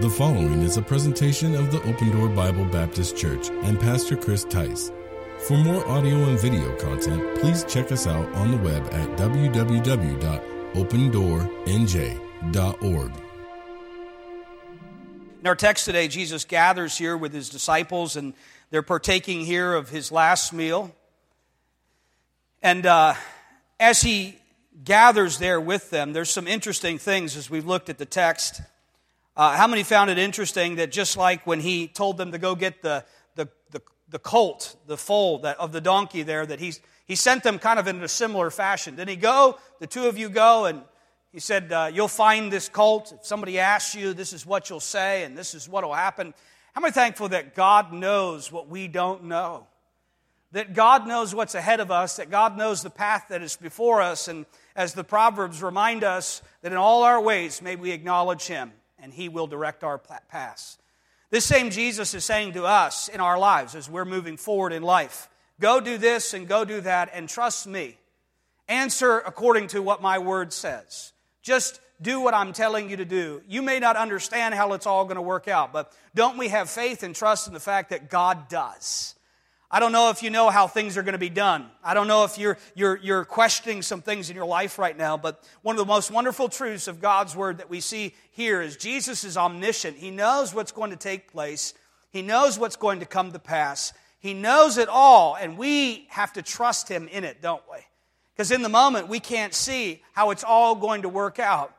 The following is a presentation of the Open Door Bible Baptist Church and Pastor Chris Tice. For more audio and video content, please check us out on the web at www.opendoornj.org. In our text today, Jesus gathers here with his disciples, and they're partaking here of his last meal. And uh, as he gathers there with them, there's some interesting things as we've looked at the text. Uh, how many found it interesting that just like when he told them to go get the, the, the, the colt, the foal that, of the donkey there, that he's, he sent them kind of in a similar fashion. Did he go? The two of you go, and he said, uh, You'll find this colt. If somebody asks you, this is what you'll say, and this is what will happen. How many thankful that God knows what we don't know? That God knows what's ahead of us, that God knows the path that is before us, and as the Proverbs remind us, that in all our ways may we acknowledge Him and He will direct our paths. This same Jesus is saying to us in our lives as we're moving forward in life go do this and go do that, and trust me. Answer according to what my word says. Just do what I'm telling you to do. You may not understand how it's all going to work out, but don't we have faith and trust in the fact that God does? I don't know if you know how things are going to be done. I don't know if you're, you're, you're questioning some things in your life right now, but one of the most wonderful truths of God's Word that we see here is Jesus is omniscient. He knows what's going to take place, He knows what's going to come to pass. He knows it all, and we have to trust Him in it, don't we? Because in the moment, we can't see how it's all going to work out.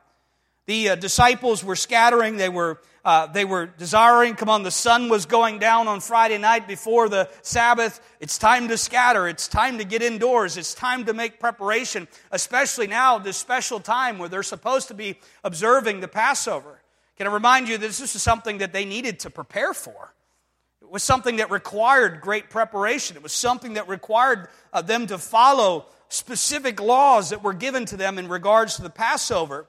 The uh, disciples were scattering, they were uh, they were desiring. Come on, the sun was going down on Friday night before the Sabbath. It's time to scatter. It's time to get indoors. It's time to make preparation, especially now, this special time where they're supposed to be observing the Passover. Can I remind you that this is something that they needed to prepare for? It was something that required great preparation. It was something that required uh, them to follow specific laws that were given to them in regards to the Passover.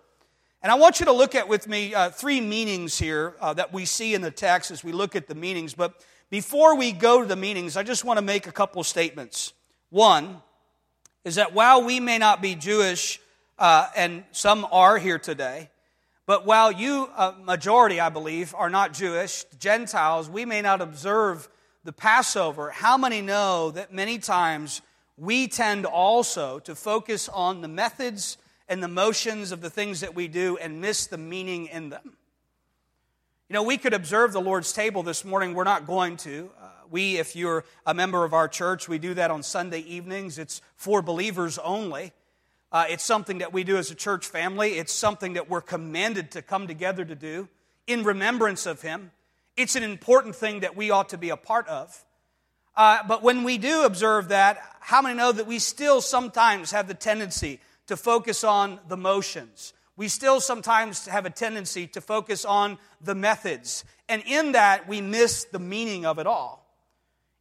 And I want you to look at with me uh, three meanings here uh, that we see in the text as we look at the meanings. But before we go to the meanings, I just want to make a couple statements. One is that while we may not be Jewish, uh, and some are here today, but while you, a majority, I believe, are not Jewish, Gentiles, we may not observe the Passover. How many know that many times we tend also to focus on the methods and the motions of the things that we do and miss the meaning in them. You know, we could observe the Lord's table this morning. We're not going to. Uh, we, if you're a member of our church, we do that on Sunday evenings. It's for believers only. Uh, it's something that we do as a church family. It's something that we're commanded to come together to do in remembrance of Him. It's an important thing that we ought to be a part of. Uh, but when we do observe that, how many know that we still sometimes have the tendency to focus on the motions. We still sometimes have a tendency to focus on the methods. And in that, we miss the meaning of it all.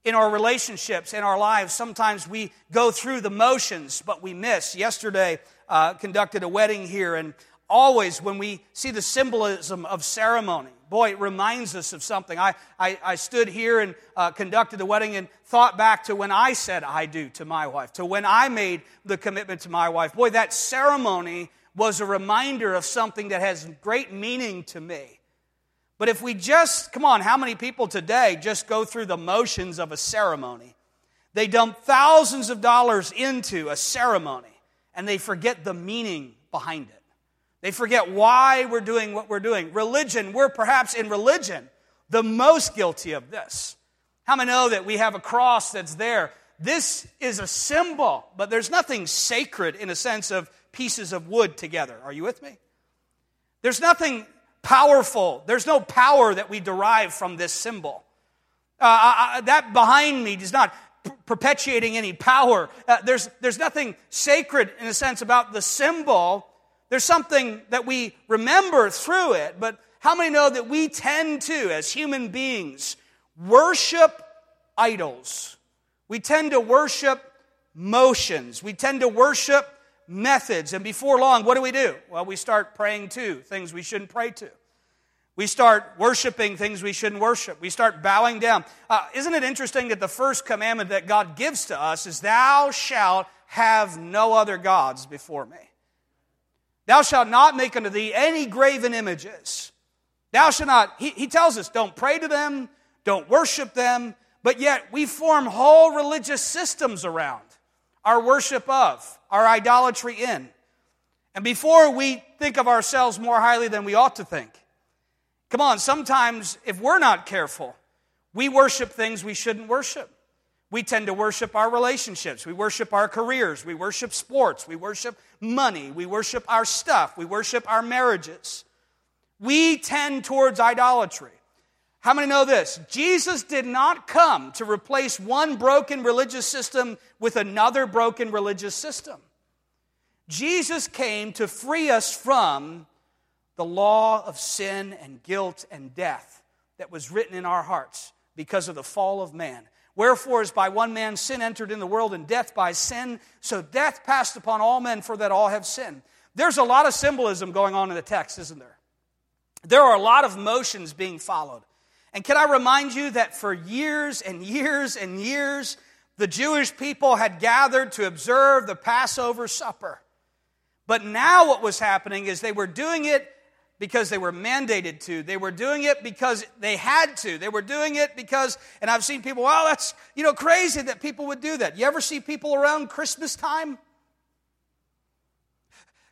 In our relationships, in our lives, sometimes we go through the motions, but we miss. Yesterday, uh, conducted a wedding here, and always when we see the symbolism of ceremony, boy, it reminds us of something. I, I, I stood here and uh, conducted the wedding and thought back to when I said I do to my wife, to when I made the commitment to my wife. Boy, that ceremony was a reminder of something that has great meaning to me. But if we just, come on, how many people today just go through the motions of a ceremony? They dump thousands of dollars into a ceremony and they forget the meaning behind it. They forget why we're doing what we're doing. Religion, we're perhaps in religion the most guilty of this. How many know that we have a cross that's there? This is a symbol, but there's nothing sacred in a sense of pieces of wood together. Are you with me? There's nothing powerful. There's no power that we derive from this symbol. Uh, I, I, that behind me does not perpetuating any power. Uh, there's, there's nothing sacred in a sense about the symbol there's something that we remember through it, but how many know that we tend to, as human beings, worship idols? We tend to worship motions. We tend to worship methods. And before long, what do we do? Well, we start praying to things we shouldn't pray to. We start worshiping things we shouldn't worship. We start bowing down. Uh, isn't it interesting that the first commandment that God gives to us is, Thou shalt have no other gods before me? Thou shalt not make unto thee any graven images. Thou shalt not, he, he tells us, don't pray to them, don't worship them, but yet we form whole religious systems around our worship of, our idolatry in. And before we think of ourselves more highly than we ought to think, come on, sometimes if we're not careful, we worship things we shouldn't worship. We tend to worship our relationships. We worship our careers. We worship sports. We worship money. We worship our stuff. We worship our marriages. We tend towards idolatry. How many know this? Jesus did not come to replace one broken religious system with another broken religious system. Jesus came to free us from the law of sin and guilt and death that was written in our hearts because of the fall of man. Wherefore, as by one man sin entered in the world, and death by sin, so death passed upon all men, for that all have sinned. There's a lot of symbolism going on in the text, isn't there? There are a lot of motions being followed. And can I remind you that for years and years and years, the Jewish people had gathered to observe the Passover supper. But now what was happening is they were doing it because they were mandated to. They were doing it because they had to. They were doing it because, and I've seen people, well, that's, you know, crazy that people would do that. You ever see people around Christmas time?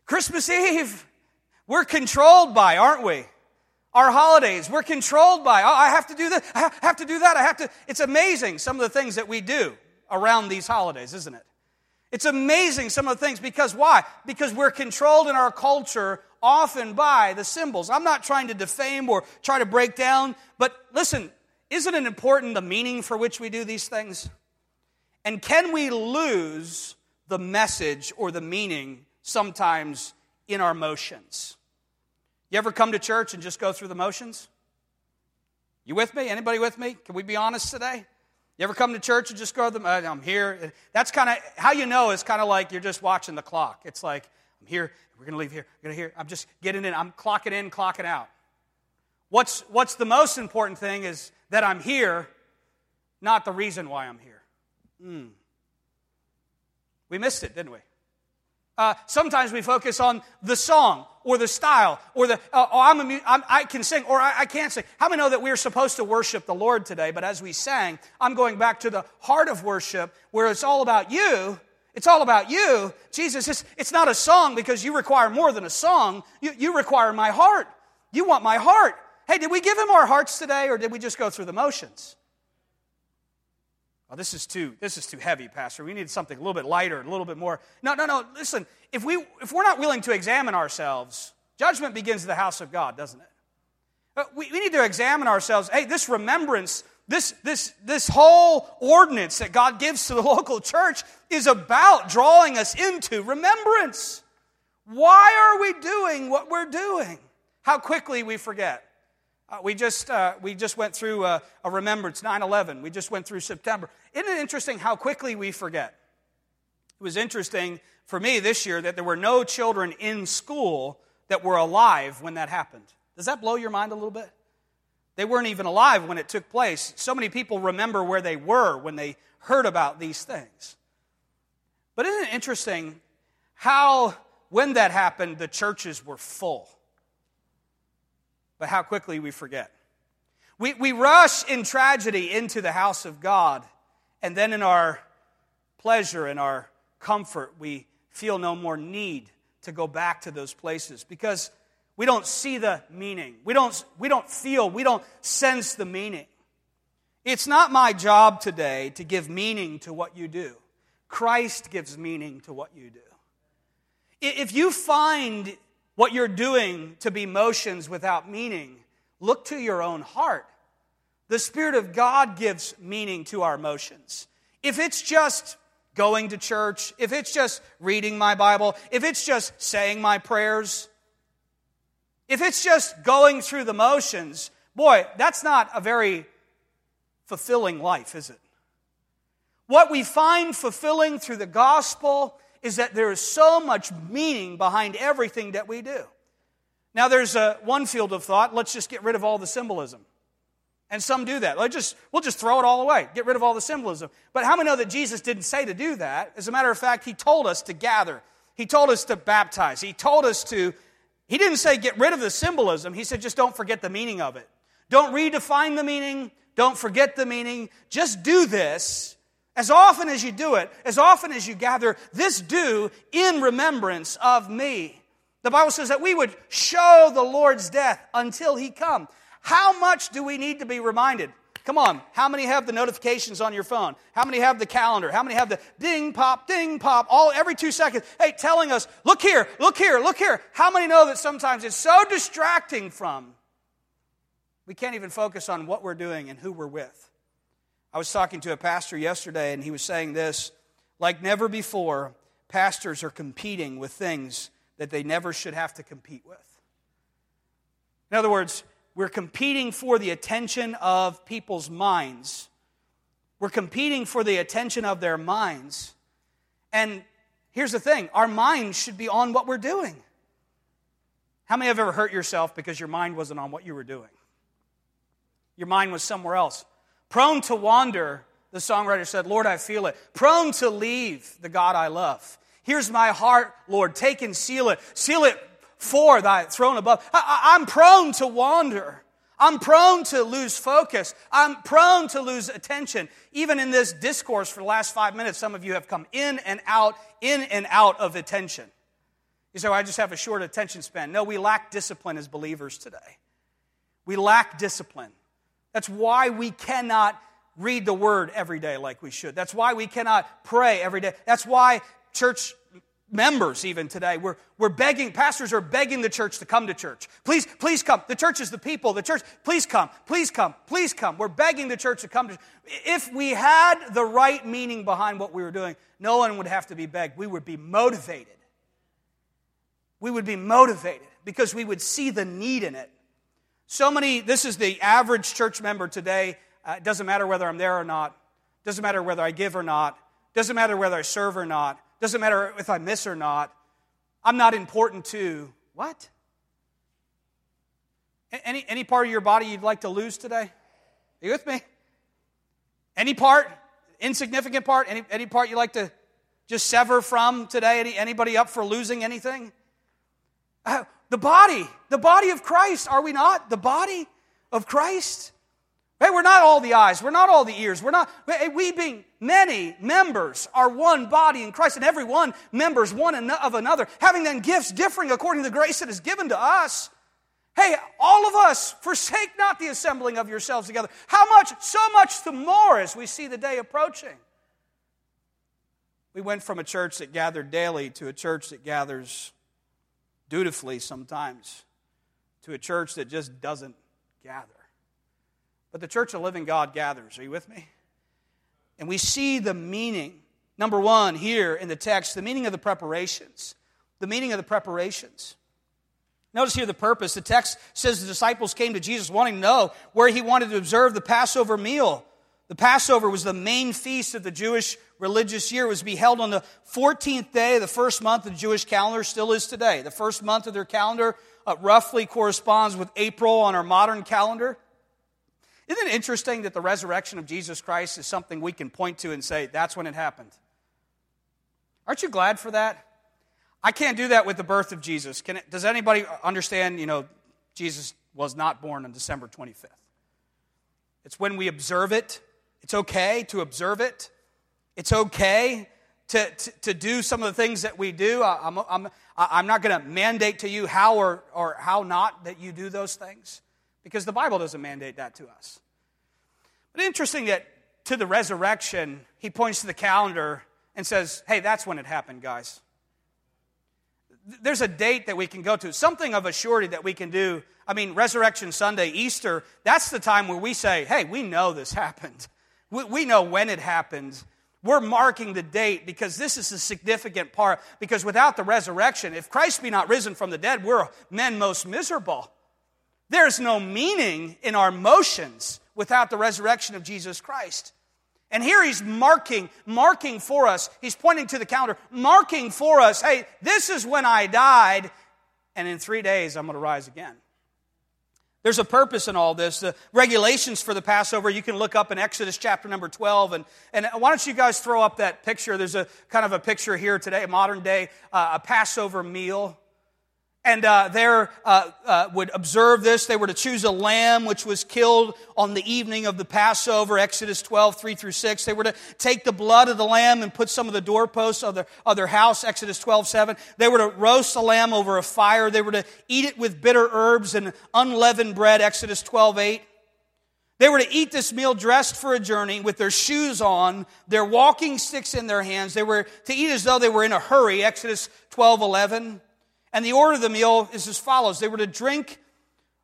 Christmas Eve, we're controlled by, aren't we? Our holidays, we're controlled by. Oh, I have to do this, I have to do that, I have to. It's amazing some of the things that we do around these holidays, isn't it? It's amazing some of the things because why? Because we're controlled in our culture often by the symbols. I'm not trying to defame or try to break down, but listen, isn't it important the meaning for which we do these things? And can we lose the message or the meaning sometimes in our motions? You ever come to church and just go through the motions? You with me? Anybody with me? Can we be honest today? You ever come to church and just go, uh, I'm here? That's kind of how you know it's kind of like you're just watching the clock. It's like, I'm here, we're going to leave here, we're going to here. I'm just getting in, I'm clocking in, clocking out. What's, what's the most important thing is that I'm here, not the reason why I'm here. Mm. We missed it, didn't we? Uh, sometimes we focus on the song or the style or the, uh, oh, I'm, a, I'm i can sing or I, I can't sing. How many know that we're supposed to worship the Lord today? But as we sang, I'm going back to the heart of worship where it's all about you. It's all about you. Jesus, it's, it's not a song because you require more than a song. You, you require my heart. You want my heart. Hey, did we give him our hearts today or did we just go through the motions? Oh, this is too this is too heavy, Pastor. We need something a little bit lighter, a little bit more. No, no, no. Listen, if we if we're not willing to examine ourselves, judgment begins in the house of God, doesn't it? Uh, we, we need to examine ourselves. Hey, this remembrance, this this this whole ordinance that God gives to the local church is about drawing us into remembrance. Why are we doing what we're doing? How quickly we forget. Uh, we, just, uh, we just went through a, a remembrance, 9 11. We just went through September. Isn't it interesting how quickly we forget? It was interesting for me this year that there were no children in school that were alive when that happened. Does that blow your mind a little bit? They weren't even alive when it took place. So many people remember where they were when they heard about these things. But isn't it interesting how, when that happened, the churches were full? but how quickly we forget. We, we rush in tragedy into the house of God, and then in our pleasure and our comfort, we feel no more need to go back to those places because we don't see the meaning. We don't, we don't feel, we don't sense the meaning. It's not my job today to give meaning to what you do. Christ gives meaning to what you do. If you find what you're doing to be motions without meaning, look to your own heart. The Spirit of God gives meaning to our motions. If it's just going to church, if it's just reading my Bible, if it's just saying my prayers, if it's just going through the motions, boy, that's not a very fulfilling life, is it? What we find fulfilling through the gospel is that there is so much meaning behind everything that we do. Now, there's a, one field of thought let's just get rid of all the symbolism. And some do that. Let's just, we'll just throw it all away, get rid of all the symbolism. But how many know that Jesus didn't say to do that? As a matter of fact, he told us to gather, he told us to baptize, he told us to He didn't say get rid of the symbolism, he said just don't forget the meaning of it. Don't redefine the meaning, don't forget the meaning. Just do this as often as you do it, as often as you gather, this do in remembrance of me. The Bible says that we would show the Lord's death until he come. How much do we need to be reminded? Come on, how many have the notifications on your phone? How many have the calendar? How many have the ding pop, ding pop, all every two seconds? Hey, telling us, look here, look here, look here. How many know that sometimes it's so distracting from we can't even focus on what we're doing and who we're with? I was talking to a pastor yesterday, and he was saying this like never before, pastors are competing with things that they never should have to compete with. In other words, we're competing for the attention of people's minds. We're competing for the attention of their minds. And here's the thing our minds should be on what we're doing. How many have ever hurt yourself because your mind wasn't on what you were doing? Your mind was somewhere else. Prone to wander, the songwriter said, Lord, I feel it. Prone to leave the God I love. Here's my heart, Lord. Take and seal it. Seal it for thy throne above. I, am prone to wander. I'm prone to lose focus. I'm prone to lose attention. Even in this discourse for the last five minutes, some of you have come in and out, in and out of attention. You say, well, I just have a short attention span. No, we lack discipline as believers today. We lack discipline. That's why we cannot read the word every day like we should. That's why we cannot pray every day. That's why church members even today. We're, we're begging pastors are begging the church to come to church. Please please come. The church is the people. The church please come. Please come. Please come. We're begging the church to come to if we had the right meaning behind what we were doing no one would have to be begged. We would be motivated. We would be motivated because we would see the need in it. So many, this is the average church member today. Uh, it doesn't matter whether I'm there or not. Doesn't matter whether I give or not. Doesn't matter whether I serve or not. Doesn't matter if I miss or not. I'm not important to what? Any, any part of your body you'd like to lose today? Are you with me? Any part? Insignificant part? Any, any part you'd like to just sever from today? Any, anybody up for losing anything? Uh, the body, the body of Christ, are we not? The body of Christ? Hey, we're not all the eyes. We're not all the ears. We're not, we being many members are one body in Christ, and every one members one of another, having then gifts differing according to the grace that is given to us. Hey, all of us, forsake not the assembling of yourselves together. How much? So much the more as we see the day approaching. We went from a church that gathered daily to a church that gathers dutifully sometimes to a church that just doesn't gather. But the church of living God gathers. Are you with me? And we see the meaning, number one, here in the text, the meaning of the preparations. The meaning of the preparations. Notice here the purpose. The text says the disciples came to Jesus wanting to know where he wanted to observe the Passover meal. The Passover was the main feast of the Jewish religious year. It was to be held on the 14th day of the first month of the Jewish calendar, still is today. The first month of their calendar uh, roughly corresponds with April on our modern calendar. Isn't it interesting that the resurrection of Jesus Christ is something we can point to and say, that's when it happened? Aren't you glad for that? I can't do that with the birth of Jesus. It, does anybody understand, you know, Jesus was not born on December 25th? It's when we observe it it's okay to observe it. It's okay to, to, to do some of the things that we do. I, I'm, I'm, I'm not going to mandate to you how or, or how not that you do those things because the Bible doesn't mandate that to us. But interesting that to the resurrection, he points to the calendar and says, hey, that's when it happened, guys. There's a date that we can go to, something of a surety that we can do. I mean, Resurrection Sunday, Easter, that's the time where we say, hey, we know this happened. We, we know when it happened. We're marking the date because this is a significant part. Because without the resurrection, if Christ be not risen from the dead, we're men most miserable. There's no meaning in our motions without the resurrection of Jesus Christ. And here he's marking, marking for us. He's pointing to the calendar, marking for us, hey, this is when I died, and in three days I'm going to rise again. There's a purpose in all this. The regulations for the Passover, you can look up in Exodus chapter number 12. And, and why don't you guys throw up that picture? There's a kind of a picture here today, modern day, uh, a Passover meal. And uh, they uh, uh, would observe this. They were to choose a lamb which was killed on the evening of the Passover, Exodus 12, 3 through 6. They were to take the blood of the lamb and put some of the doorposts of their, of their house, Exodus 12, 7. They were to roast the lamb over a fire. They were to eat it with bitter herbs and unleavened bread, Exodus 12, 8. They were to eat this meal dressed for a journey with their shoes on, their walking sticks in their hands. They were to eat as though they were in a hurry, Exodus 12, 11. And the order of the meal is as follows they were to drink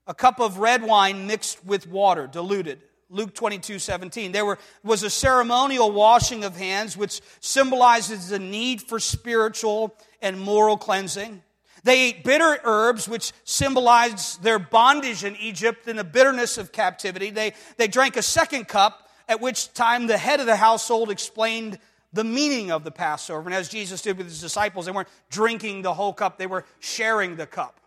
a cup of red wine mixed with water, diluted. Luke 22, 17. There were, was a ceremonial washing of hands, which symbolizes the need for spiritual and moral cleansing. They ate bitter herbs, which symbolized their bondage in Egypt and the bitterness of captivity. They, they drank a second cup, at which time the head of the household explained the meaning of the Passover. And as Jesus did with his disciples, they weren't drinking the whole cup, they were sharing the cup.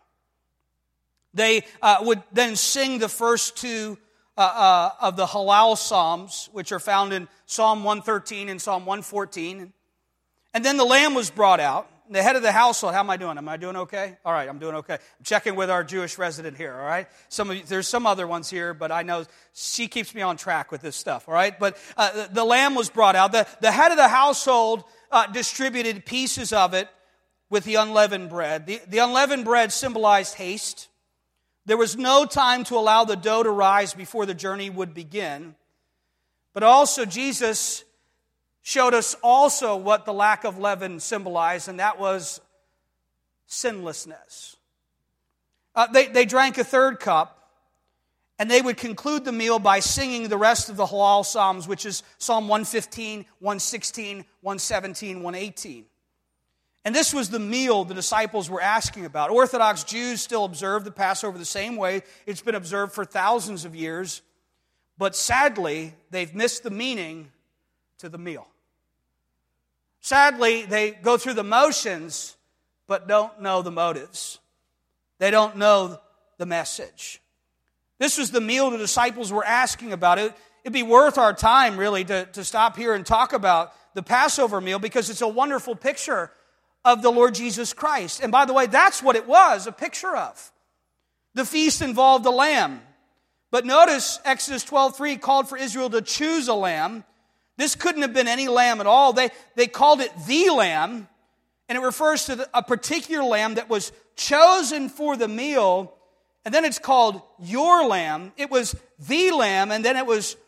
They uh, would then sing the first two uh, uh, of the Hallel Psalms, which are found in Psalm 113 and Psalm 114. And then the lamb was brought out the head of the household, how am I doing? Am I doing okay? All right, I'm doing okay. I'm checking with our Jewish resident here, all right? Some you, there's some other ones here, but I know she keeps me on track with this stuff, all right? But uh, the, the, lamb was brought out. The, the head of the household uh, distributed pieces of it with the unleavened bread. The, the unleavened bread symbolized haste. There was no time to allow the dough to rise before the journey would begin. But also, Jesus showed us also what the lack of leaven symbolized, and that was sinlessness. Uh, they, they drank a third cup, and they would conclude the meal by singing the rest of the Hallel Psalms, which is Psalm 115, 116, 117, 118. And this was the meal the disciples were asking about. Orthodox Jews still observe the Passover the same way it's been observed for thousands of years, but sadly, they've missed the meaning to the meal. Sadly, they go through the motions, but don't know the motives. They don't know the message. This was the meal the disciples were asking about. It, it'd be worth our time, really, to, to stop here and talk about the Passover meal because it's a wonderful picture of the Lord Jesus Christ. And by the way, that's what it was a picture of. The feast involved a lamb. But notice Exodus 12:3 called for Israel to choose a lamb. This couldn't have been any lamb at all. They, they called it the lamb, and it refers to a particular lamb that was chosen for the meal. And then it's called your lamb. It was the lamb, and then it was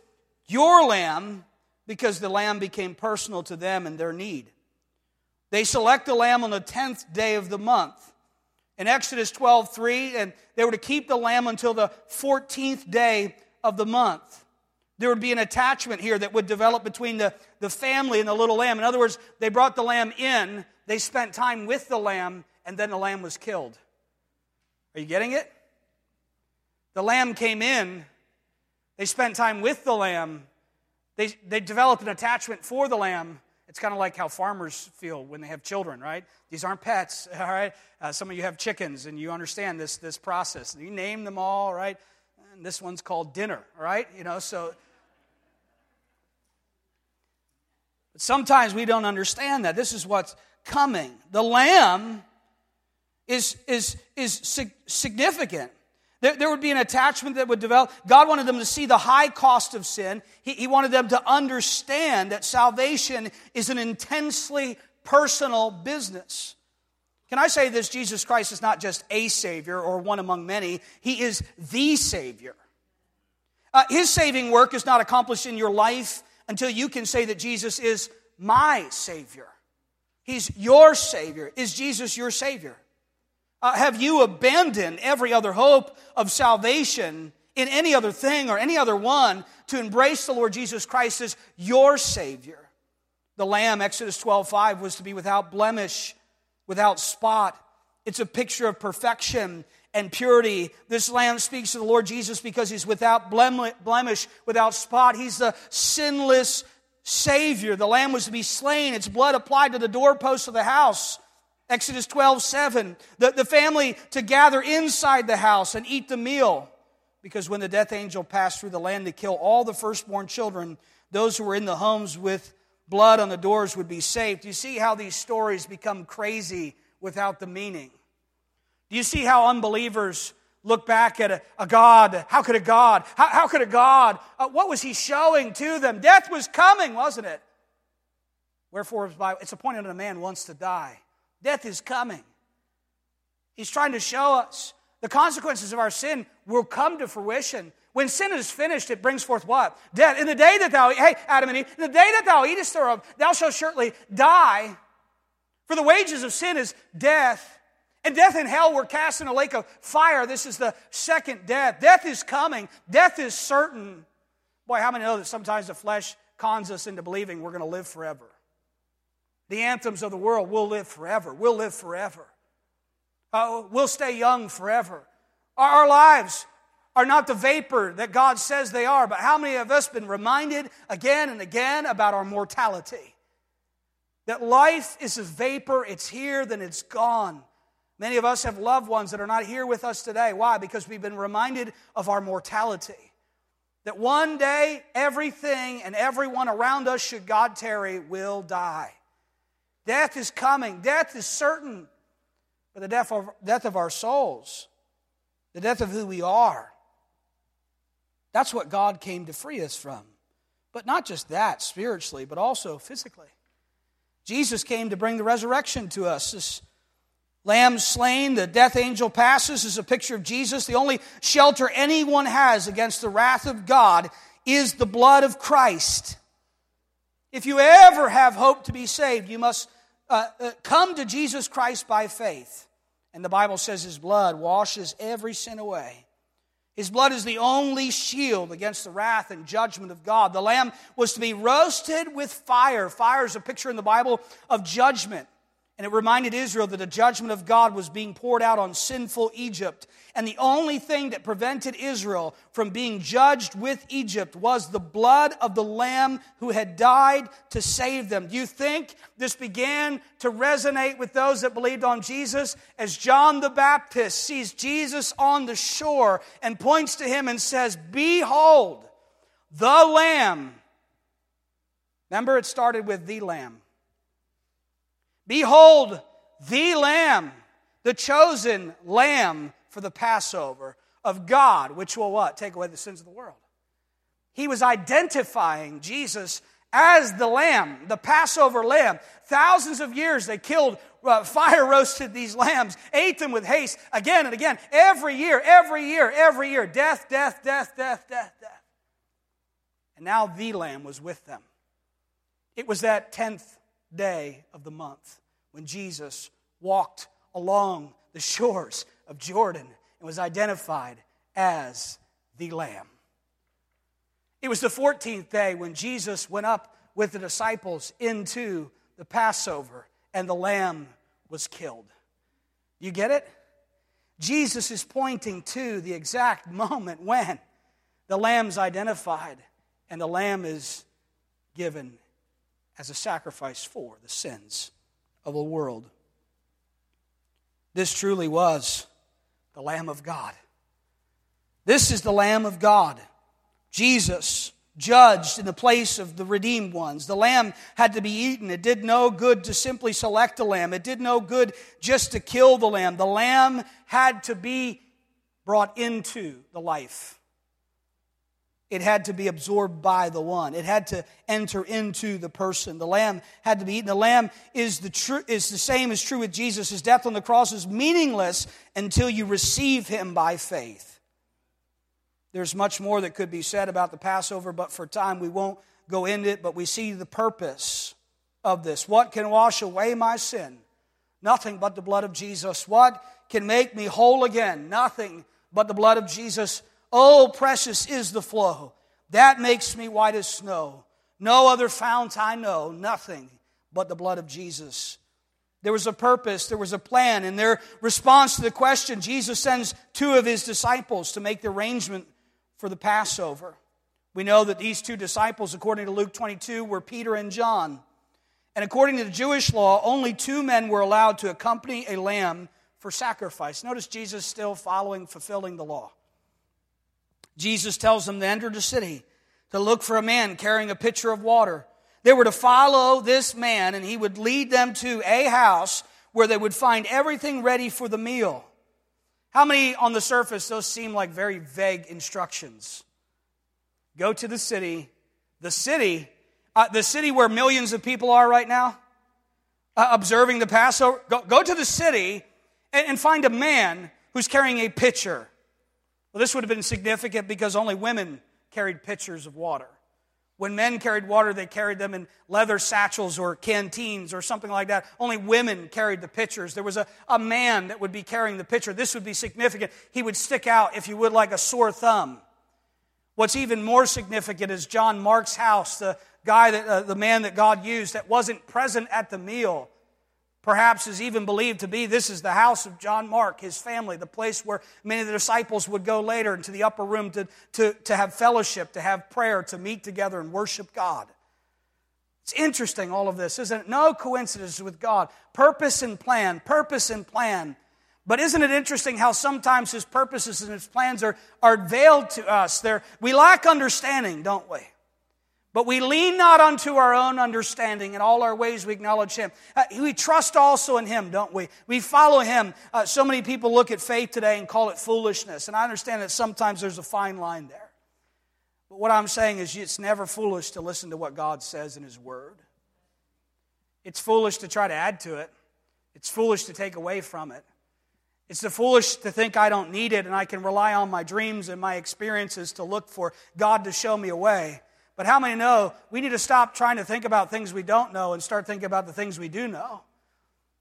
your lamb because the lamb became personal to them and their need. They select the lamb on the 10th day of the month. In Exodus 12, 3, and they were to keep the lamb until the 14th day of the month. There would be an attachment here that would develop between the, the family and the little lamb. In other words, they brought the lamb in, they spent time with the lamb, and then the lamb was killed. Are you getting it? The lamb came in, they spent time with the lamb, they, they developed an attachment for the lamb. It's kind of like how farmers feel when they have children, right? These aren't pets, all right? Uh, some of you have chickens and you understand this, this process. You name them all, right? And this one's called dinner, right? You know, so But sometimes we don't understand that. This is what's coming. The lamb is, is, is significant. There, there would be an attachment that would develop. God wanted them to see the high cost of sin. He, he wanted them to understand that salvation is an intensely personal business. Can I say this? Jesus Christ is not just a Savior or one among many, He is the Savior. Uh, his saving work is not accomplished in your life until you can say that Jesus is my Savior. He's your Savior. Is Jesus your Savior? Uh, have you abandoned every other hope of salvation in any other thing or any other one to embrace the Lord Jesus Christ as your Savior? The Lamb, Exodus 12 5, was to be without blemish, without spot. It's a picture of perfection and purity. This lamb speaks to the Lord Jesus because he's without blemish, without spot. He's the sinless Savior. The lamb was to be slain, its blood applied to the doorposts of the house. Exodus 12, 7. The, the family to gather inside the house and eat the meal. Because when the death angel passed through the land to kill all the firstborn children, those who were in the homes with blood on the doors would be saved. You see how these stories become crazy without the meaning. Do you see how unbelievers look back at a, a God? How could a God? How, how could a God? Uh, what was he showing to them? Death was coming, wasn't it? Wherefore, it's appointed that a man wants to die. Death is coming. He's trying to show us the consequences of our sin will come to fruition. When sin is finished, it brings forth what? Death. In the day that thou, hey, Adam and Eve, in the day that thou eatest thereof, thou shalt surely die. For the wages of sin is death. And death and hell were cast in a lake of fire. This is the second death. Death is coming. Death is certain. Boy, how many know that sometimes the flesh cons us into believing we're going to live forever? The anthems of the world will live forever. We'll live forever. Uh, we'll stay young forever. Our, our lives are not the vapor that God says they are, but how many of us been reminded again and again about our mortality? That life is a vapor, it's here, then it's gone. Many of us have loved ones that are not here with us today. Why? Because we've been reminded of our mortality. That one day, everything and everyone around us, should God tarry, will die. Death is coming, death is certain. But the death of, death of our souls, the death of who we are, that's what God came to free us from. But not just that, spiritually, but also physically. Jesus came to bring the resurrection to us. This lamb slain, the death angel passes is a picture of Jesus. The only shelter anyone has against the wrath of God is the blood of Christ. If you ever have hope to be saved, you must uh, uh, come to Jesus Christ by faith. And the Bible says his blood washes every sin away. His blood is the only shield against the wrath and judgment of God. The lamb was to be roasted with fire. Fire is a picture in the Bible of judgment. And it reminded Israel that the judgment of God was being poured out on sinful Egypt. And the only thing that prevented Israel from being judged with Egypt was the blood of the Lamb who had died to save them. Do you think this began to resonate with those that believed on Jesus? As John the Baptist sees Jesus on the shore and points to him and says, Behold, the Lamb. Remember, it started with the Lamb Behold, the Lamb, the chosen Lamb for the Passover of God, which will what? Take away the sins of the world. He was identifying Jesus as the Lamb, the Passover Lamb. Thousands of years they killed, uh, fire roasted these lambs, ate them with haste again and again. Every year, every year, every year. Death, death, death, death, death, death. And now the Lamb was with them. It was that 10th day of the month when Jesus walked along the shores of Jordan and was identified as the Lamb. It was the 14th day when Jesus went up with the disciples into the Passover and the Lamb was killed. You get it? Jesus is pointing to the exact moment when the Lamb's identified and the Lamb is given as a sacrifice for the sins of the world. This truly was the Lamb of God. This is the Lamb of God. Jesus judged in the place of the redeemed ones. The lamb had to be eaten. It did no good to simply select a lamb. It did no good just to kill the lamb. The lamb had to be brought into the life it had to be absorbed by the one. It had to enter into the person. The lamb had to be eaten. The lamb is the, true is the same as true with Jesus. His death on the cross is meaningless until you receive him by faith. There's much more that could be said about the Passover, but for time we won't go into it. But we see the purpose of this. What can wash away my sin? Nothing but the blood of Jesus. What can make me whole again? Nothing but the blood of Jesus Oh, precious is the flow. That makes me white as snow. No other fount I know, nothing but the blood of Jesus. There was a purpose, there was a plan. In their response to the question, Jesus sends two of his disciples to make the arrangement for the Passover. We know that these two disciples, according to Luke 22, were Peter and John. And according to the Jewish law, only two men were allowed to accompany a lamb for sacrifice. Notice Jesus still following, fulfilling the law. Jesus tells them to enter the city to look for a man carrying a pitcher of water. They were to follow this man, and he would lead them to a house where they would find everything ready for the meal. How many on the surface those seem like very vague instructions? Go to the city, the city, uh, the city where millions of people are right now, uh, observing the Passover. Go, go to the city and, and find a man who's carrying a pitcher. Well, this would have been significant because only women carried pitchers of water. When men carried water, they carried them in leather satchels or canteens or something like that. Only women carried the pitchers. There was a, a man that would be carrying the pitcher. This would be significant. He would stick out, if you would, like a sore thumb. What's even more significant is John Mark's house, the guy that, uh, the man that God used that wasn't present at the meal perhaps is even believed to be this is the house of John Mark, his family, the place where many of the disciples would go later into the upper room to, to, to have fellowship, to have prayer, to meet together and worship God. It's interesting, all of this, isn't it? No coincidence with God. Purpose and plan, purpose and plan. But isn't it interesting how sometimes his purposes and his plans are, are veiled to us? They're, we lack understanding, don't we? But we lean not unto our own understanding. In all our ways we acknowledge Him. Uh, we trust also in Him, don't we? We follow Him. Uh, so many people look at faith today and call it foolishness. And I understand that sometimes there's a fine line there. But what I'm saying is it's never foolish to listen to what God says in His Word. It's foolish to try to add to it. It's foolish to take away from it. It's the foolish to think I don't need it and I can rely on my dreams and my experiences to look for God to show me a way. But how many know we need to stop trying to think about things we don't know and start thinking about the things we do know?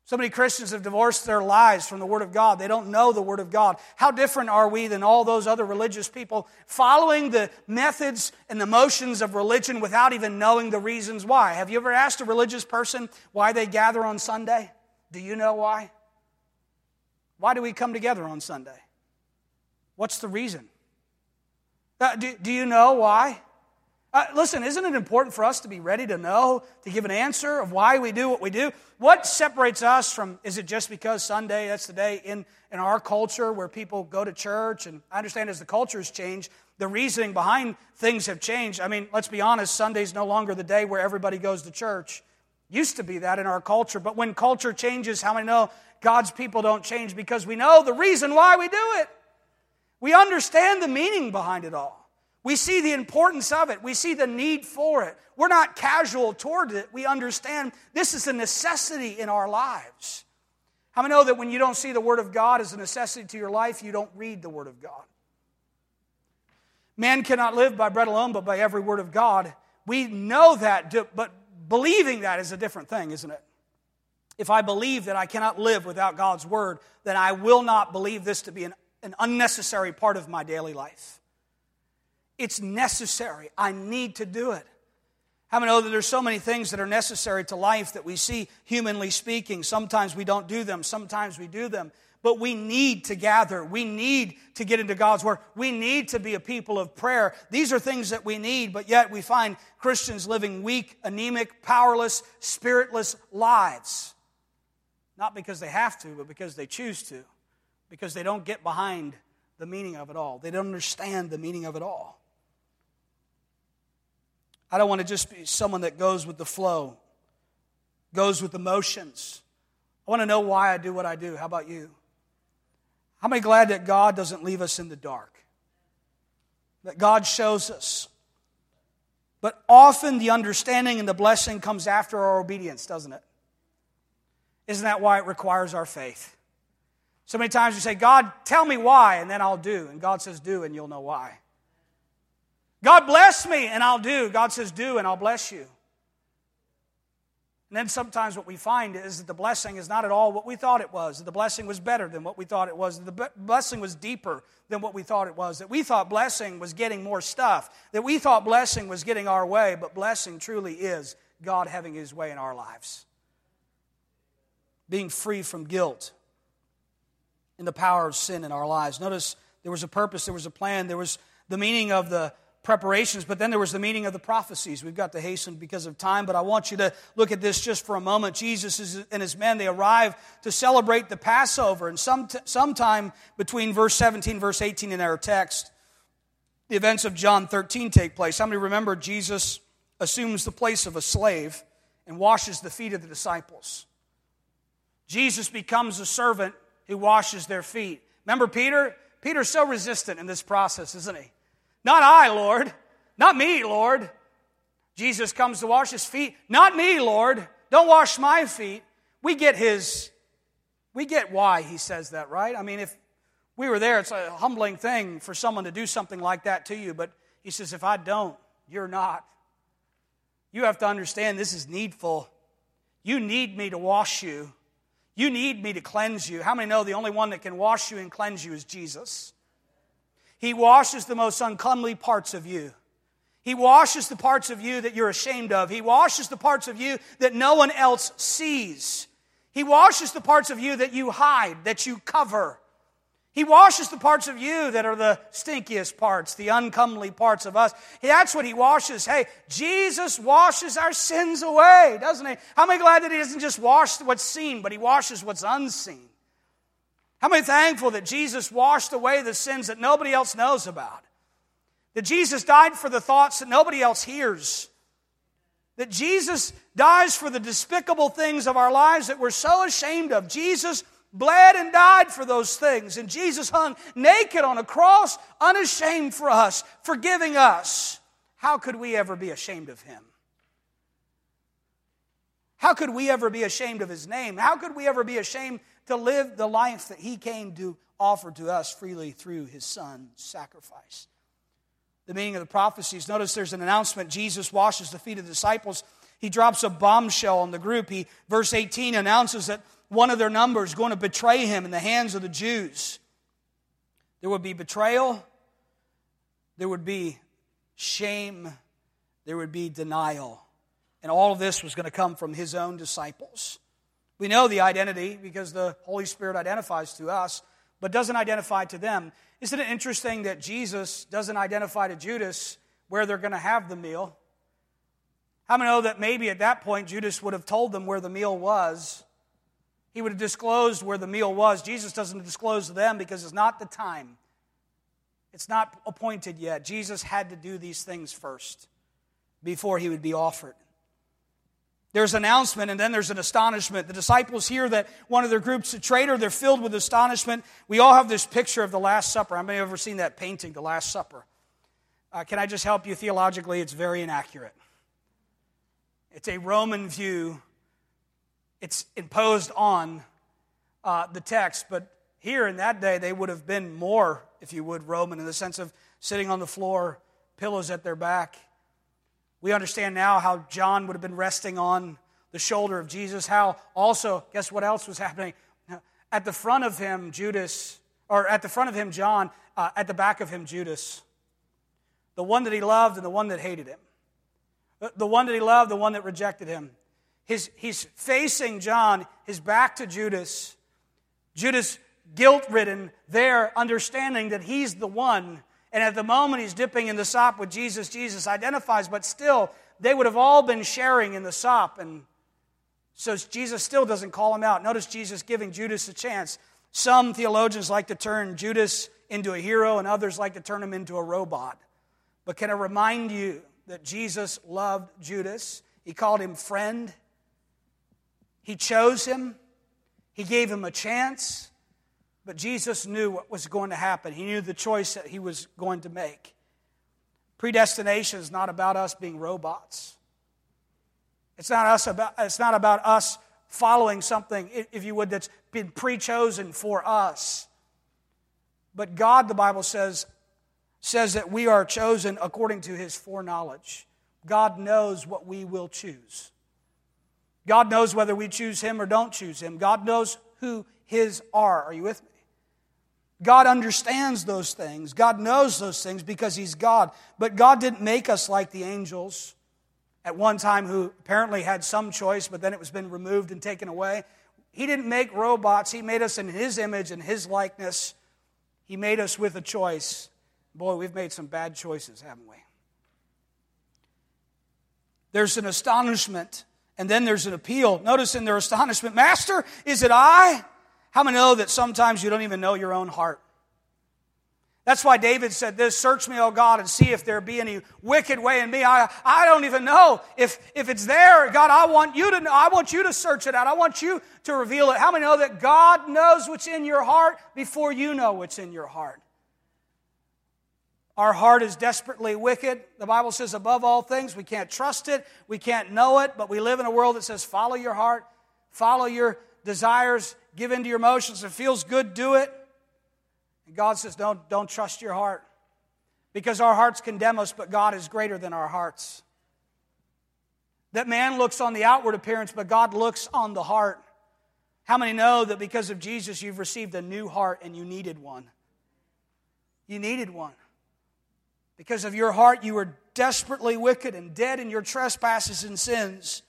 So many Christians have divorced their lives from the Word of God. They don't know the Word of God. How different are we than all those other religious people following the methods and the motions of religion without even knowing the reasons why? Have you ever asked a religious person why they gather on Sunday? Do you know why? Why do we come together on Sunday? What's the reason? Uh, do, do you know why? Uh, listen, isn't it important for us to be ready to know, to give an answer of why we do what we do? What separates us from, is it just because Sunday, that's the day in, in our culture where people go to church? And I understand as the cultures change, the reasoning behind things have changed. I mean, let's be honest, Sunday's no longer the day where everybody goes to church. Used to be that in our culture, but when culture changes, how many know God's people don't change because we know the reason why we do it? We understand the meaning behind it all. We see the importance of it. We see the need for it. We're not casual toward it. We understand this is a necessity in our lives. How many know that when you don't see the Word of God as a necessity to your life, you don't read the Word of God? Man cannot live by bread alone, but by every Word of God. We know that, but believing that is a different thing, isn't it? If I believe that I cannot live without God's Word, then I will not believe this to be an, an unnecessary part of my daily life. It's necessary. I need to do it. How many know that there's so many things that are necessary to life that we see, humanly speaking? Sometimes we don't do them, sometimes we do them. But we need to gather. We need to get into God's Word. We need to be a people of prayer. These are things that we need, but yet we find Christians living weak, anemic, powerless, spiritless lives. Not because they have to, but because they choose to. Because they don't get behind the meaning of it all. They don't understand the meaning of it all. I don't want to just be someone that goes with the flow, goes with emotions. I want to know why I do what I do. How about you? How many glad that God doesn't leave us in the dark? That God shows us. But often the understanding and the blessing comes after our obedience, doesn't it? Isn't that why it requires our faith? So many times we say, God, tell me why, and then I'll do. And God says, do, and you'll know why. God bless me and I'll do. God says, do and I'll bless you. And then sometimes what we find is that the blessing is not at all what we thought it was. That the blessing was better than what we thought it was. That the blessing was deeper than what we thought it was. That we thought blessing was getting more stuff. That we thought blessing was getting our way. But blessing truly is God having His way in our lives. Being free from guilt and the power of sin in our lives. Notice there was a purpose, there was a plan, there was the meaning of the preparations, but then there was the meaning of the prophecies. We've got to hasten because of time, but I want you to look at this just for a moment. Jesus and his men, they arrive to celebrate the Passover, and some sometime between verse 17 verse 18 in our text, the events of John 13 take place. How many remember Jesus assumes the place of a slave and washes the feet of the disciples? Jesus becomes a servant who washes their feet. Remember Peter? Peter's so resistant in this process, isn't he? Not I, Lord. Not me, Lord. Jesus comes to wash his feet. Not me, Lord. Don't wash my feet. We get his, we get why he says that, right? I mean, if we were there, it's a humbling thing for someone to do something like that to you, but he says, if I don't, you're not. You have to understand this is needful. You need me to wash you. You need me to cleanse you. How many know the only one that can wash you and cleanse you is Jesus? He washes the most uncomely parts of you. He washes the parts of you that you're ashamed of. He washes the parts of you that no one else sees. He washes the parts of you that you hide, that you cover. He washes the parts of you that are the stinkiest parts, the uncomely parts of us. That's what He washes. Hey, Jesus washes our sins away, doesn't He? How many glad that He doesn't just wash what's seen, but He washes what's unseen? How many thankful that Jesus washed away the sins that nobody else knows about? That Jesus died for the thoughts that nobody else hears? That Jesus dies for the despicable things of our lives that we're so ashamed of. Jesus bled and died for those things. And Jesus hung naked on a cross, unashamed for us, forgiving us. How could we ever be ashamed of him? How could we ever be ashamed of his name? How could we ever be ashamed to live the life that he came to offer to us freely through his son's sacrifice? The meaning of the prophecies. Notice there's an announcement. Jesus washes the feet of the disciples. He drops a bombshell on the group. He, verse 18 announces that one of their numbers going to betray him in the hands of the Jews. There would be betrayal, there would be shame, there would be denial. And all of this was going to come from his own disciples. We know the identity because the Holy Spirit identifies to us, but doesn't identify to them. Isn't it interesting that Jesus doesn't identify to Judas where they're going to have the meal? How many know that maybe at that point Judas would have told them where the meal was? He would have disclosed where the meal was. Jesus doesn't disclose to them because it's not the time. It's not appointed yet. Jesus had to do these things first before he would be offered. There's an announcement and then there's an astonishment. The disciples hear that one of their group's a traitor. They're filled with astonishment. We all have this picture of the Last Supper. How many have ever seen that painting, The Last Supper? Uh, can I just help you theologically? It's very inaccurate. It's a Roman view it's imposed on uh, the text, but here in that day, they would have been more, if you would, Roman in the sense of sitting on the floor, pillows at their back. We understand now how John would have been resting on the shoulder of Jesus, how also, guess what else was happening? At the front of him, Judas, or at the front of him, John, uh, at the back of him, Judas. The one that he loved and the one that hated him. The one that he loved, the one that rejected him. His, he's facing John, his back to Judas. Judas, guilt ridden, there, understanding that he's the one. And at the moment he's dipping in the sop with Jesus, Jesus identifies, but still, they would have all been sharing in the sop. And so Jesus still doesn't call him out. Notice Jesus giving Judas a chance. Some theologians like to turn Judas into a hero, and others like to turn him into a robot. But can I remind you that Jesus loved Judas? He called him friend, he chose him, He gave him a chance, but Jesus knew what was going to happen. He knew the choice that He was going to make. Predestination is not about us being robots. It's not, us about, it's not about us following something, if you would, that's been pre chosen for us. But God, the Bible says, says that we are chosen according to his foreknowledge. God knows what we will choose. God knows whether we choose Him or don't choose Him. God knows who His are. Are you with me? God understands those things. God knows those things because He's God. But God didn't make us like the angels at one time who apparently had some choice, but then it was been removed and taken away. He didn't make robots. He made us in His image and His likeness. He made us with a choice. Boy, we've made some bad choices, haven't we? There's an astonishment and then there's an appeal. Notice in their astonishment, Master, is it I? How many know that sometimes you don't even know your own heart? That's why David said this Search me, O God, and see if there be any wicked way in me. I, I don't even know if, if it's there. God, I want you to know. I want you to search it out. I want you to reveal it. How many know that God knows what's in your heart before you know what's in your heart? Our heart is desperately wicked. The Bible says, above all things, we can't trust it, we can't know it, but we live in a world that says, follow your heart, follow your desires, give in to your emotions. If it feels good, do it. And God says, don't, don't trust your heart. Because our hearts condemn us, but God is greater than our hearts. That man looks on the outward appearance, but God looks on the heart. How many know that because of Jesus, you've received a new heart and you needed one? You needed one. Because of your heart, you were desperately wicked and dead in your trespasses and sins.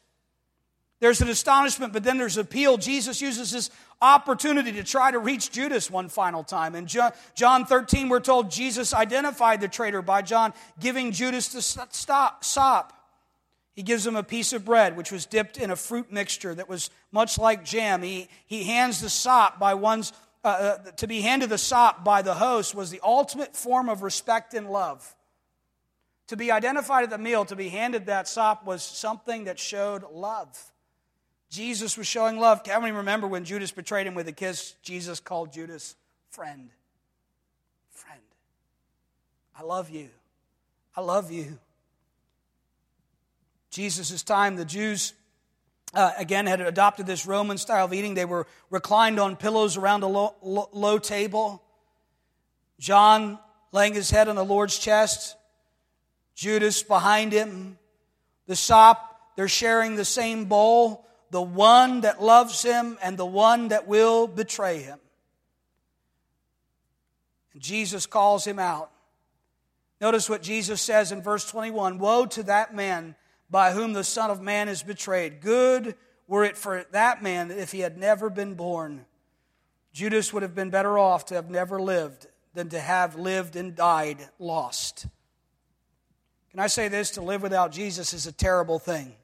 There's an astonishment, but then there's appeal. Jesus uses this opportunity to try to reach Judas one final time. In John 13, we're told Jesus identified the traitor by John giving Judas the stop, sop. He gives him a piece of bread, which was dipped in a fruit mixture that was much like jam. He, he hands the sop by one's, uh, uh, to be handed the sop by the host was the ultimate form of respect and love. To be identified at the meal, to be handed that sop, was something that showed love. Jesus was showing love. Can we remember when Judas betrayed him with a kiss? Jesus called Judas friend. Friend. I love you. I love you. Jesus' time, the Jews uh, again had adopted this Roman style of eating. They were reclined on pillows around a low, low, low table. John laying his head on the Lord's chest. Judas behind him. The sop, they're sharing the same bowl. The one that loves him and the one that will betray him. And Jesus calls him out. Notice what Jesus says in verse 21 Woe to that man by whom the Son of Man is betrayed. Good were it for that man that if he had never been born. Judas would have been better off to have never lived than to have lived and died lost. Can I say this? To live without Jesus is a terrible thing.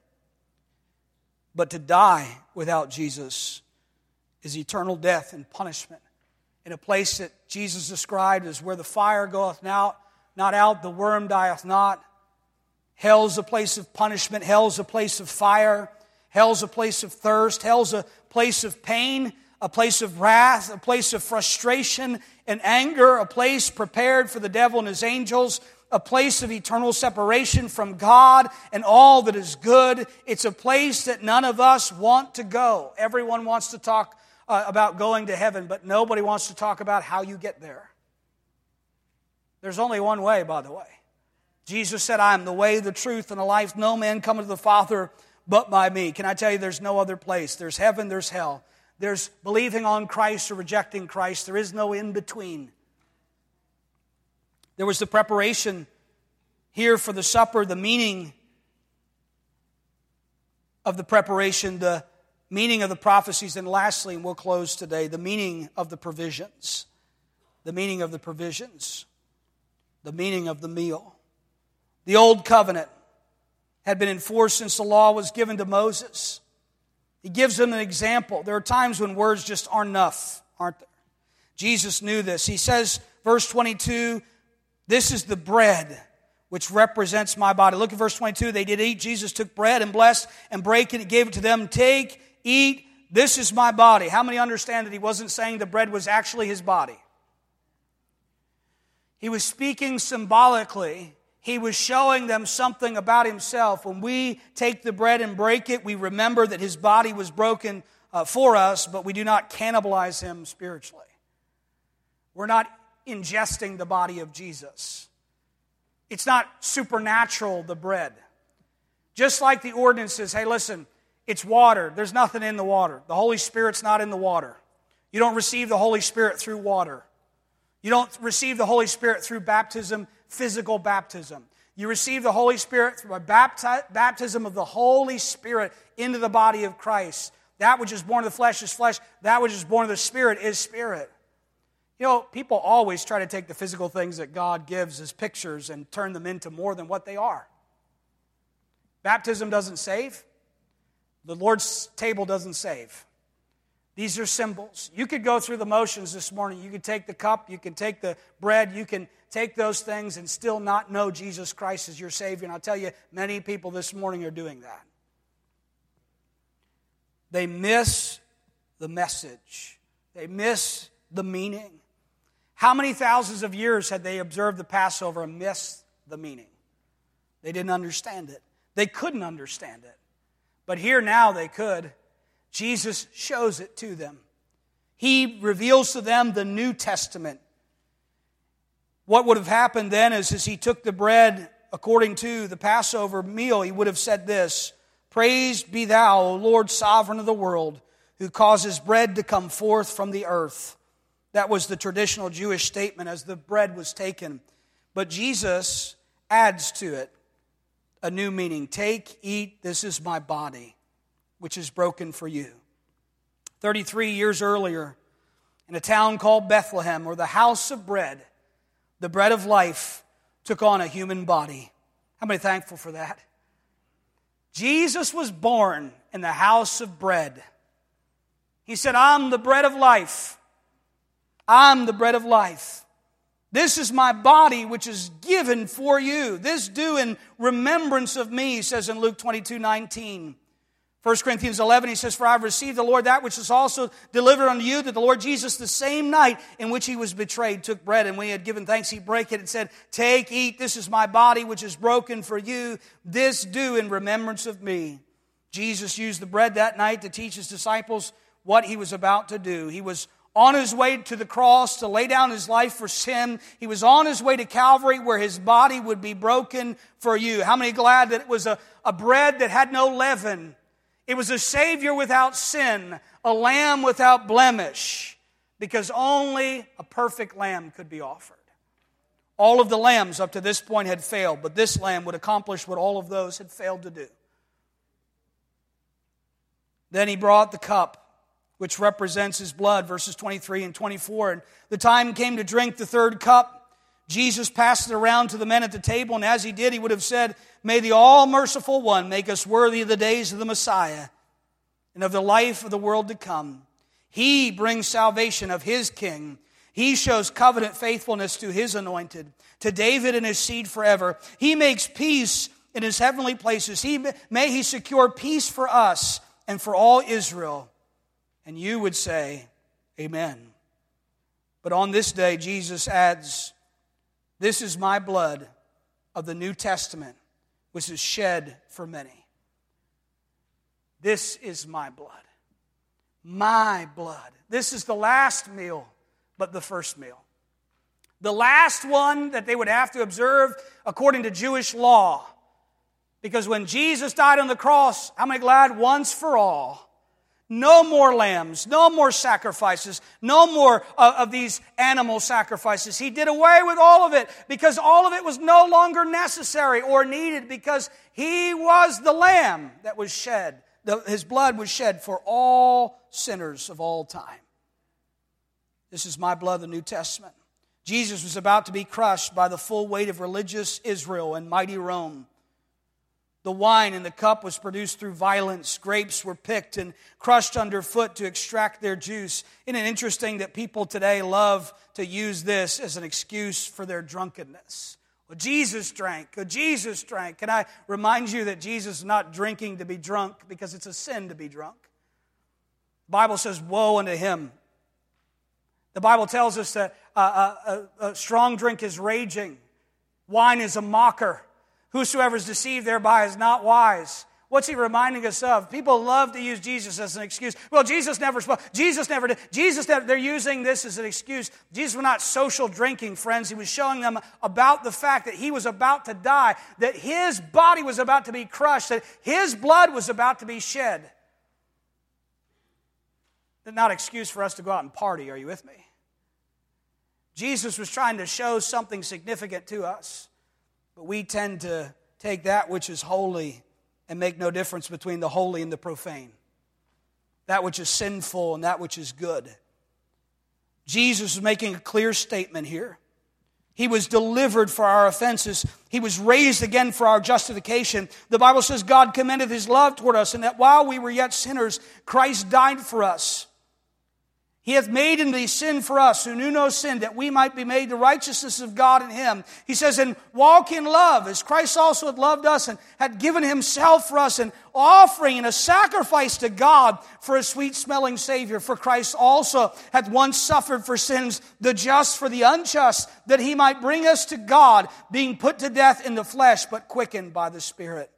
But to die without Jesus is eternal death and punishment. In a place that Jesus described as where the fire goeth not, not out, the worm dieth not. Hell's a place of punishment. Hell's a place of fire. Hell's a place of thirst. Hell's a place of pain, a place of wrath, a place of frustration and anger, a place prepared for the devil and his angels a place of eternal separation from God and all that is good. It's a place that none of us want to go. Everyone wants to talk uh, about going to heaven, but nobody wants to talk about how you get there. There's only one way, by the way. Jesus said, I am the way, the truth, and the life. No man cometh to the Father but by me. Can I tell you, there's no other place? There's heaven, there's hell. There's believing on Christ or rejecting Christ. There is no in between. There was the preparation here for the supper, the meaning of the preparation, the meaning of the prophecies, and lastly, and we'll close today, the meaning of the provisions. The meaning of the provisions. The meaning of the meal. The old covenant had been enforced since the law was given to Moses. He gives them an example. There are times when words just aren't enough, aren't there? Jesus knew this. He says, verse 22, this is the bread which represents my body. Look at verse 22. They did eat. Jesus took bread and blessed and break it and gave it to them. Take, eat. This is my body. How many understand that he wasn't saying the bread was actually his body? He was speaking symbolically. He was showing them something about himself. When we take the bread and break it, we remember that his body was broken uh, for us, but we do not cannibalize him spiritually. We're not ingesting the body of Jesus. It's not supernatural, the bread. Just like the ordinances, hey, listen, it's water. There's nothing in the water. The Holy Spirit's not in the water. You don't receive the Holy Spirit through water. You don't receive the Holy Spirit through baptism, physical baptism. You receive the Holy Spirit through a bapti- baptism of the Holy Spirit into the body of Christ. That which is born of the flesh is flesh. That which is born of the Spirit is spirit. You know, people always try to take the physical things that God gives as pictures and turn them into more than what they are. Baptism doesn't save, the Lord's table doesn't save. These are symbols. You could go through the motions this morning. You could take the cup, you can take the bread, you can take those things and still not know Jesus Christ as your Savior. And I'll tell you, many people this morning are doing that. They miss the message, they miss the meaning. How many thousands of years had they observed the Passover and missed the meaning? They didn't understand it. They couldn't understand it. But here now they could. Jesus shows it to them. He reveals to them the New Testament. What would have happened then is as he took the bread according to the Passover meal, he would have said this Praised be thou, O Lord, sovereign of the world, who causes bread to come forth from the earth. That was the traditional Jewish statement as the bread was taken. But Jesus adds to it a new meaning. Take, eat, this is my body, which is broken for you. 33 years earlier, in a town called Bethlehem, or the house of bread, the bread of life took on a human body. How many thankful for that? Jesus was born in the house of bread. He said, I'm the bread of life. I'm the bread of life. This is my body which is given for you. This do in remembrance of me, says in Luke 22 19. 1 Corinthians 11, he says, For I have received the Lord that which is also delivered unto you, that the Lord Jesus, the same night in which he was betrayed, took bread, and when he had given thanks, he brake it and said, Take, eat, this is my body which is broken for you. This do in remembrance of me. Jesus used the bread that night to teach his disciples what he was about to do. He was on his way to the cross to lay down his life for sin. He was on his way to Calvary where his body would be broken for you. How many glad that it was a, a bread that had no leaven? It was a Savior without sin, a lamb without blemish, because only a perfect lamb could be offered. All of the lambs up to this point had failed, but this lamb would accomplish what all of those had failed to do. Then he brought the cup which represents his blood, verses 23 and 24. And the time came to drink the third cup. Jesus passed it around to the men at the table, and as he did, he would have said, May the all merciful one make us worthy of the days of the Messiah and of the life of the world to come. He brings salvation of his king. He shows covenant faithfulness to his anointed, to David and his seed forever. He makes peace in his heavenly places. He, may he secure peace for us and for all Israel and you would say, Amen. But on this day, Jesus adds, This is my blood of the New Testament, which is shed for many. This is my blood. My blood. This is the last meal, but the first meal. The last one that they would have to observe according to Jewish law. Because when Jesus died on the cross, how many glad once for all? No more lambs, no more sacrifices, no more of, of, these animal sacrifices. He did away with all of it because all of it was no longer necessary or needed because He was the lamb that was shed. The, his blood was shed for all sinners of all time. This is my blood, the New Testament. Jesus was about to be crushed by the full weight of religious Israel and mighty Rome. The wine in the cup was produced through violence. Grapes were picked and crushed underfoot to extract their juice. Isn't it interesting that people today love to use this as an excuse for their drunkenness? Well, Jesus drank. Jesus drank. Can I remind you that Jesus is not drinking to be drunk because it's a sin to be drunk? The Bible says, Woe unto him. The Bible tells us that a strong drink is raging, wine is a mocker. Whosoever is deceived thereby is not wise. What's he reminding us of? People love to use Jesus as an excuse. Well, Jesus never spoke. Jesus never did. Jesus never, they're using this as an excuse. Jesus was not social drinking, friends. He was showing them about the fact that he was about to die, that his body was about to be crushed, that his blood was about to be shed. Not excuse for us to go out and party. Are you with me? Jesus was trying to show something significant to us. But we tend to take that which is holy and make no difference between the holy and the profane, that which is sinful and that which is good. Jesus is making a clear statement here. He was delivered for our offenses. He was raised again for our justification. The Bible says God commended his love toward us, and that while we were yet sinners, Christ died for us. He hath made him to be sin for us who knew no sin, that we might be made the righteousness of God in him. He says, and walk in love, as Christ also had loved us and had given himself for us, an offering and a sacrifice to God for a sweet smelling Savior. For Christ also hath once suffered for sins, the just for the unjust, that he might bring us to God, being put to death in the flesh, but quickened by the Spirit.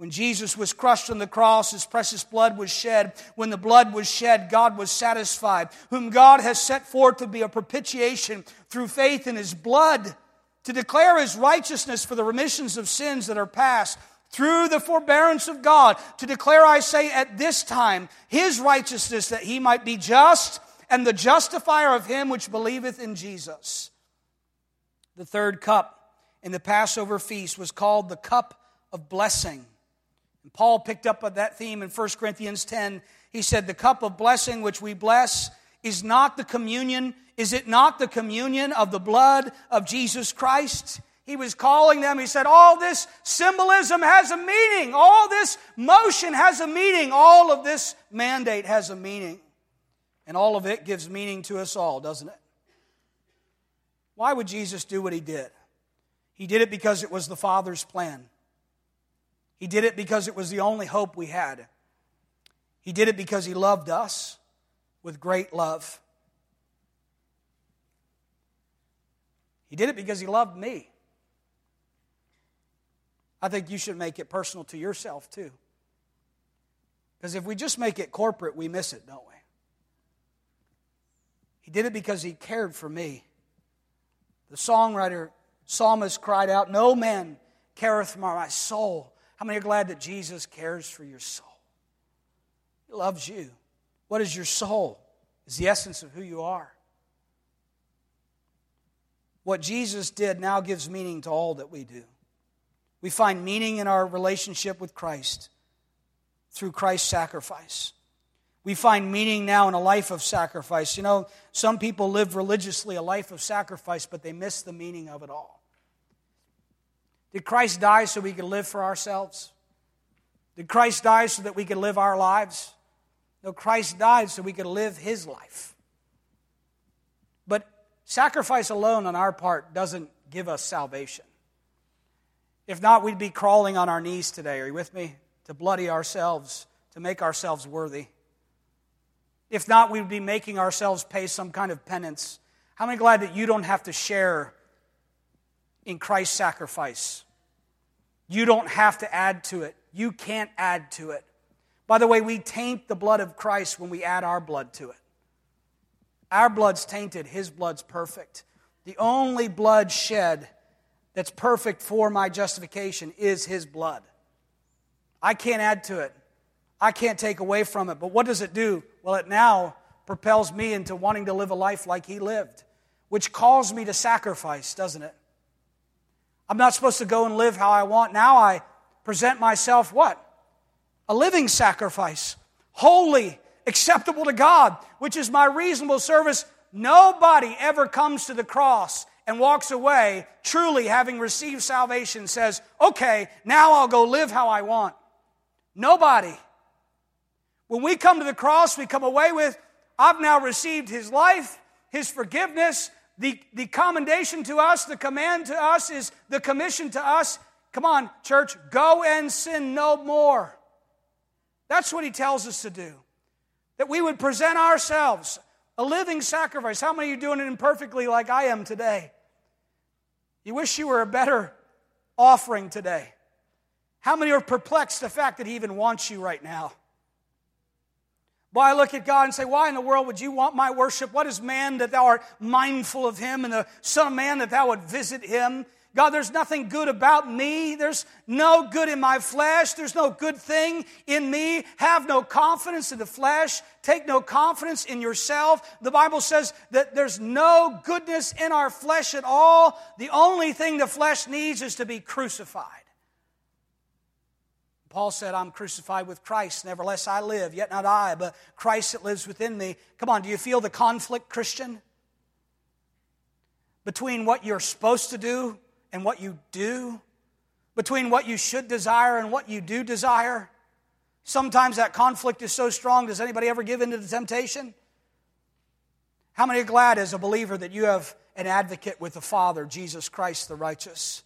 When Jesus was crushed on the cross, his precious blood was shed. When the blood was shed, God was satisfied, whom God has set forth to be a propitiation through faith in his blood, to declare his righteousness for the remissions of sins that are past, through the forbearance of God, to declare, I say, at this time, his righteousness, that he might be just and the justifier of him which believeth in Jesus. The third cup in the Passover feast was called the cup of blessing. And Paul picked up that theme in 1 Corinthians 10. He said, The cup of blessing which we bless is not the communion, is it not the communion of the blood of Jesus Christ? He was calling them, he said, All this symbolism has a meaning. All this motion has a meaning. All of this mandate has a meaning. And all of it gives meaning to us all, doesn't it? Why would Jesus do what he did? He did it because it was the Father's plan. He did it because it was the only hope we had. He did it because He loved us with great love. He did it because He loved me. I think you should make it personal to yourself too. Because if we just make it corporate, we miss it, don't we? He did it because He cared for me. The songwriter, psalmist cried out, No man careth for my soul. How many are glad that Jesus cares for your soul? He loves you. What is your soul? Is the essence of who you are. What Jesus did now gives meaning to all that we do. We find meaning in our relationship with Christ through Christ's sacrifice. We find meaning now in a life of sacrifice. You know, some people live religiously a life of sacrifice, but they miss the meaning of it all. Did Christ die so we could live for ourselves? Did Christ die so that we could live our lives? No, Christ died so we could live his life. But sacrifice alone on our part doesn't give us salvation. If not, we'd be crawling on our knees today. Are you with me? To bloody ourselves, to make ourselves worthy. If not, we'd be making ourselves pay some kind of penance. How many glad that you don't have to share in Christ's sacrifice. You don't have to add to it. You can't add to it. By the way, we taint the blood of Christ when we add our blood to it. Our blood's tainted, His blood's perfect. The only blood shed that's perfect for my justification is His blood. I can't add to it, I can't take away from it. But what does it do? Well, it now propels me into wanting to live a life like He lived, which calls me to sacrifice, doesn't it? I'm not supposed to go and live how I want. Now I present myself what? A living sacrifice, holy, acceptable to God, which is my reasonable service. Nobody ever comes to the cross and walks away truly having received salvation says, okay, now I'll go live how I want. Nobody. When we come to the cross, we come away with, I've now received His life, His forgiveness, the, the commendation to us, the command to us is the commission to us. Come on, church, go and sin no more. That's what he tells us to do. That we would present ourselves a living sacrifice. How many you doing it imperfectly like I am today? You wish you were a better offering today. How many are perplexed the fact that he even wants you right now? Why look at God and say, Why in the world would you want my worship? What is man that thou art mindful of him, and the Son of Man that thou would visit him? God, there's nothing good about me. There's no good in my flesh. There's no good thing in me. Have no confidence in the flesh. Take no confidence in yourself. The Bible says that there's no goodness in our flesh at all. The only thing the flesh needs is to be crucified. Paul said, I'm crucified with Christ. Nevertheless, I live, yet not I, but Christ that lives within me. Come on, do you feel the conflict, Christian? Between what you're supposed to do and what you do? Between what you should desire and what you do desire? Sometimes that conflict is so strong. Does anybody ever give in to the temptation? How many are glad as a believer that you have an advocate with the Father, Jesus Christ the righteous?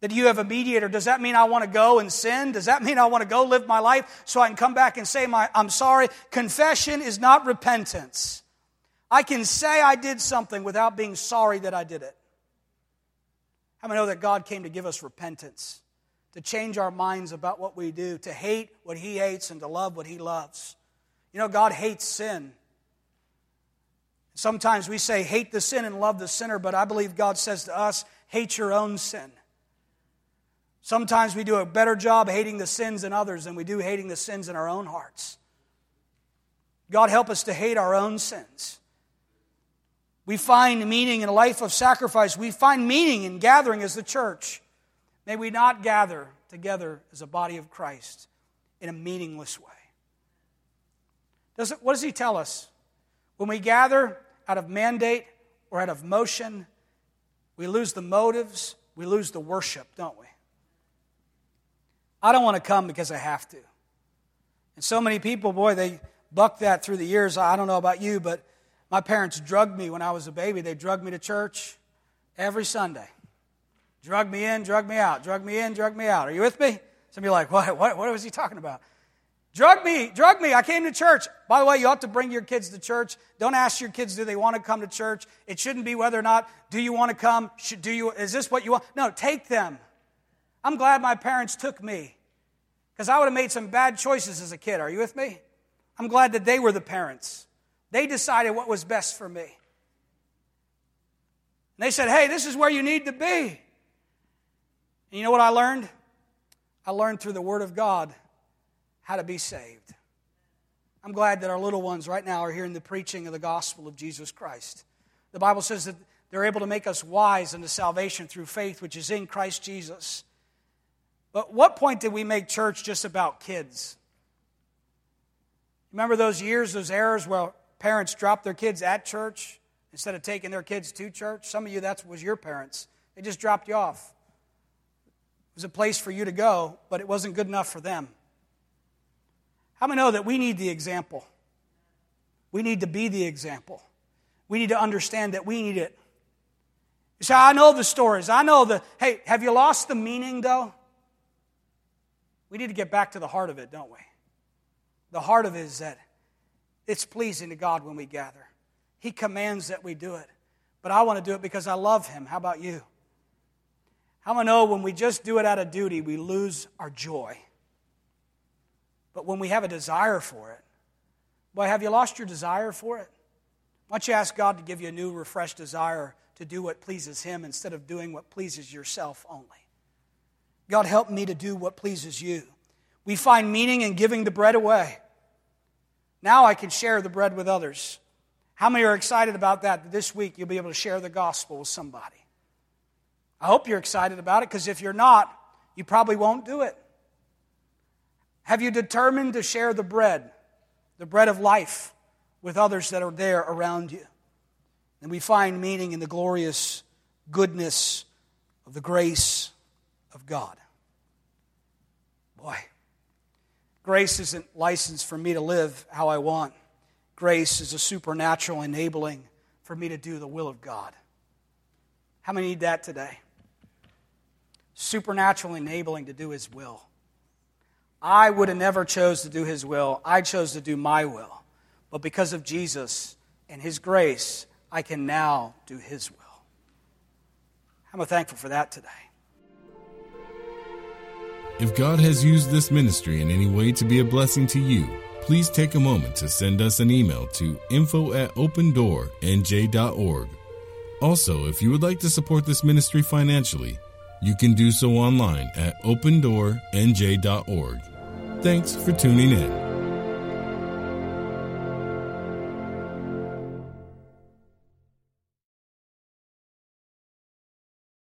That you have a mediator. Does that mean I want to go and sin? Does that mean I want to go live my life so I can come back and say, my, I'm sorry? Confession is not repentance. I can say I did something without being sorry that I did it. How many know that God came to give us repentance, to change our minds about what we do, to hate what He hates and to love what He loves? You know, God hates sin. Sometimes we say, hate the sin and love the sinner, but I believe God says to us, hate your own sin. Sometimes we do a better job hating the sins in others than we do hating the sins in our own hearts. God, help us to hate our own sins. We find meaning in a life of sacrifice. We find meaning in gathering as the church. May we not gather together as a body of Christ in a meaningless way. Does it, what does he tell us? When we gather out of mandate or out of motion, we lose the motives, we lose the worship, don't we? I don't want to come because I have to. And so many people, boy, they buck that through the years. I don't know about you, but my parents drugged me when I was a baby. They drugged me to church every Sunday. Drug me in, drug me out, drug me in, drug me out. Are you with me? Some of you are like, what, what, what was he talking about? Drug me, drug me. I came to church. By the way, you ought to bring your kids to church. Don't ask your kids, do they want to come to church? It shouldn't be whether or not, do you want to come? Should, do you, is this what you want? No, take them. I'm glad my parents took me because I would have made some bad choices as a kid. Are you with me? I'm glad that they were the parents. They decided what was best for me. And they said, hey, this is where you need to be. And you know what I learned? I learned through the Word of God how to be saved. I'm glad that our little ones right now are hearing the preaching of the gospel of Jesus Christ. The Bible says that they're able to make us wise unto salvation through faith, which is in Christ Jesus. But what point did we make church just about kids? Remember those years, those eras where parents dropped their kids at church instead of taking their kids to church? Some of you, that was your parents. They just dropped you off. It was a place for you to go, but it wasn't good enough for them. How many know that we need the example? We need to be the example. We need to understand that we need it. Say, I know the stories. I know the, hey, have you lost the meaning though? We need to get back to the heart of it, don't we? The heart of it is that it's pleasing to God when we gather. He commands that we do it. But I want to do it because I love Him. How about you? How I know when we just do it out of duty, we lose our joy? But when we have a desire for it, boy, have you lost your desire for it? Why don't you ask God to give you a new, refreshed desire to do what pleases Him instead of doing what pleases yourself only? God, help me to do what pleases you. We find meaning in giving the bread away. Now I can share the bread with others. How many are excited about that? This week you'll be able to share the gospel with somebody. I hope you're excited about it because if you're not, you probably won't do it. Have you determined to share the bread, the bread of life, with others that are there around you? And we find meaning in the glorious goodness of the grace of God. Boy, grace isn't license for me to live how I want. Grace is a supernatural enabling for me to do the will of God. How many need that today? Supernatural enabling to do His will. I would have never chose to do His will. I chose to do my will. But because of Jesus and His grace, I can now do His will. I'm thankful for that today. If God has used this ministry in any way to be a blessing to you, please take a moment to send us an email to info at opendoornj.org. Also, if you would like to support this ministry financially, you can do so online at opendoornj.org. Thanks for tuning in.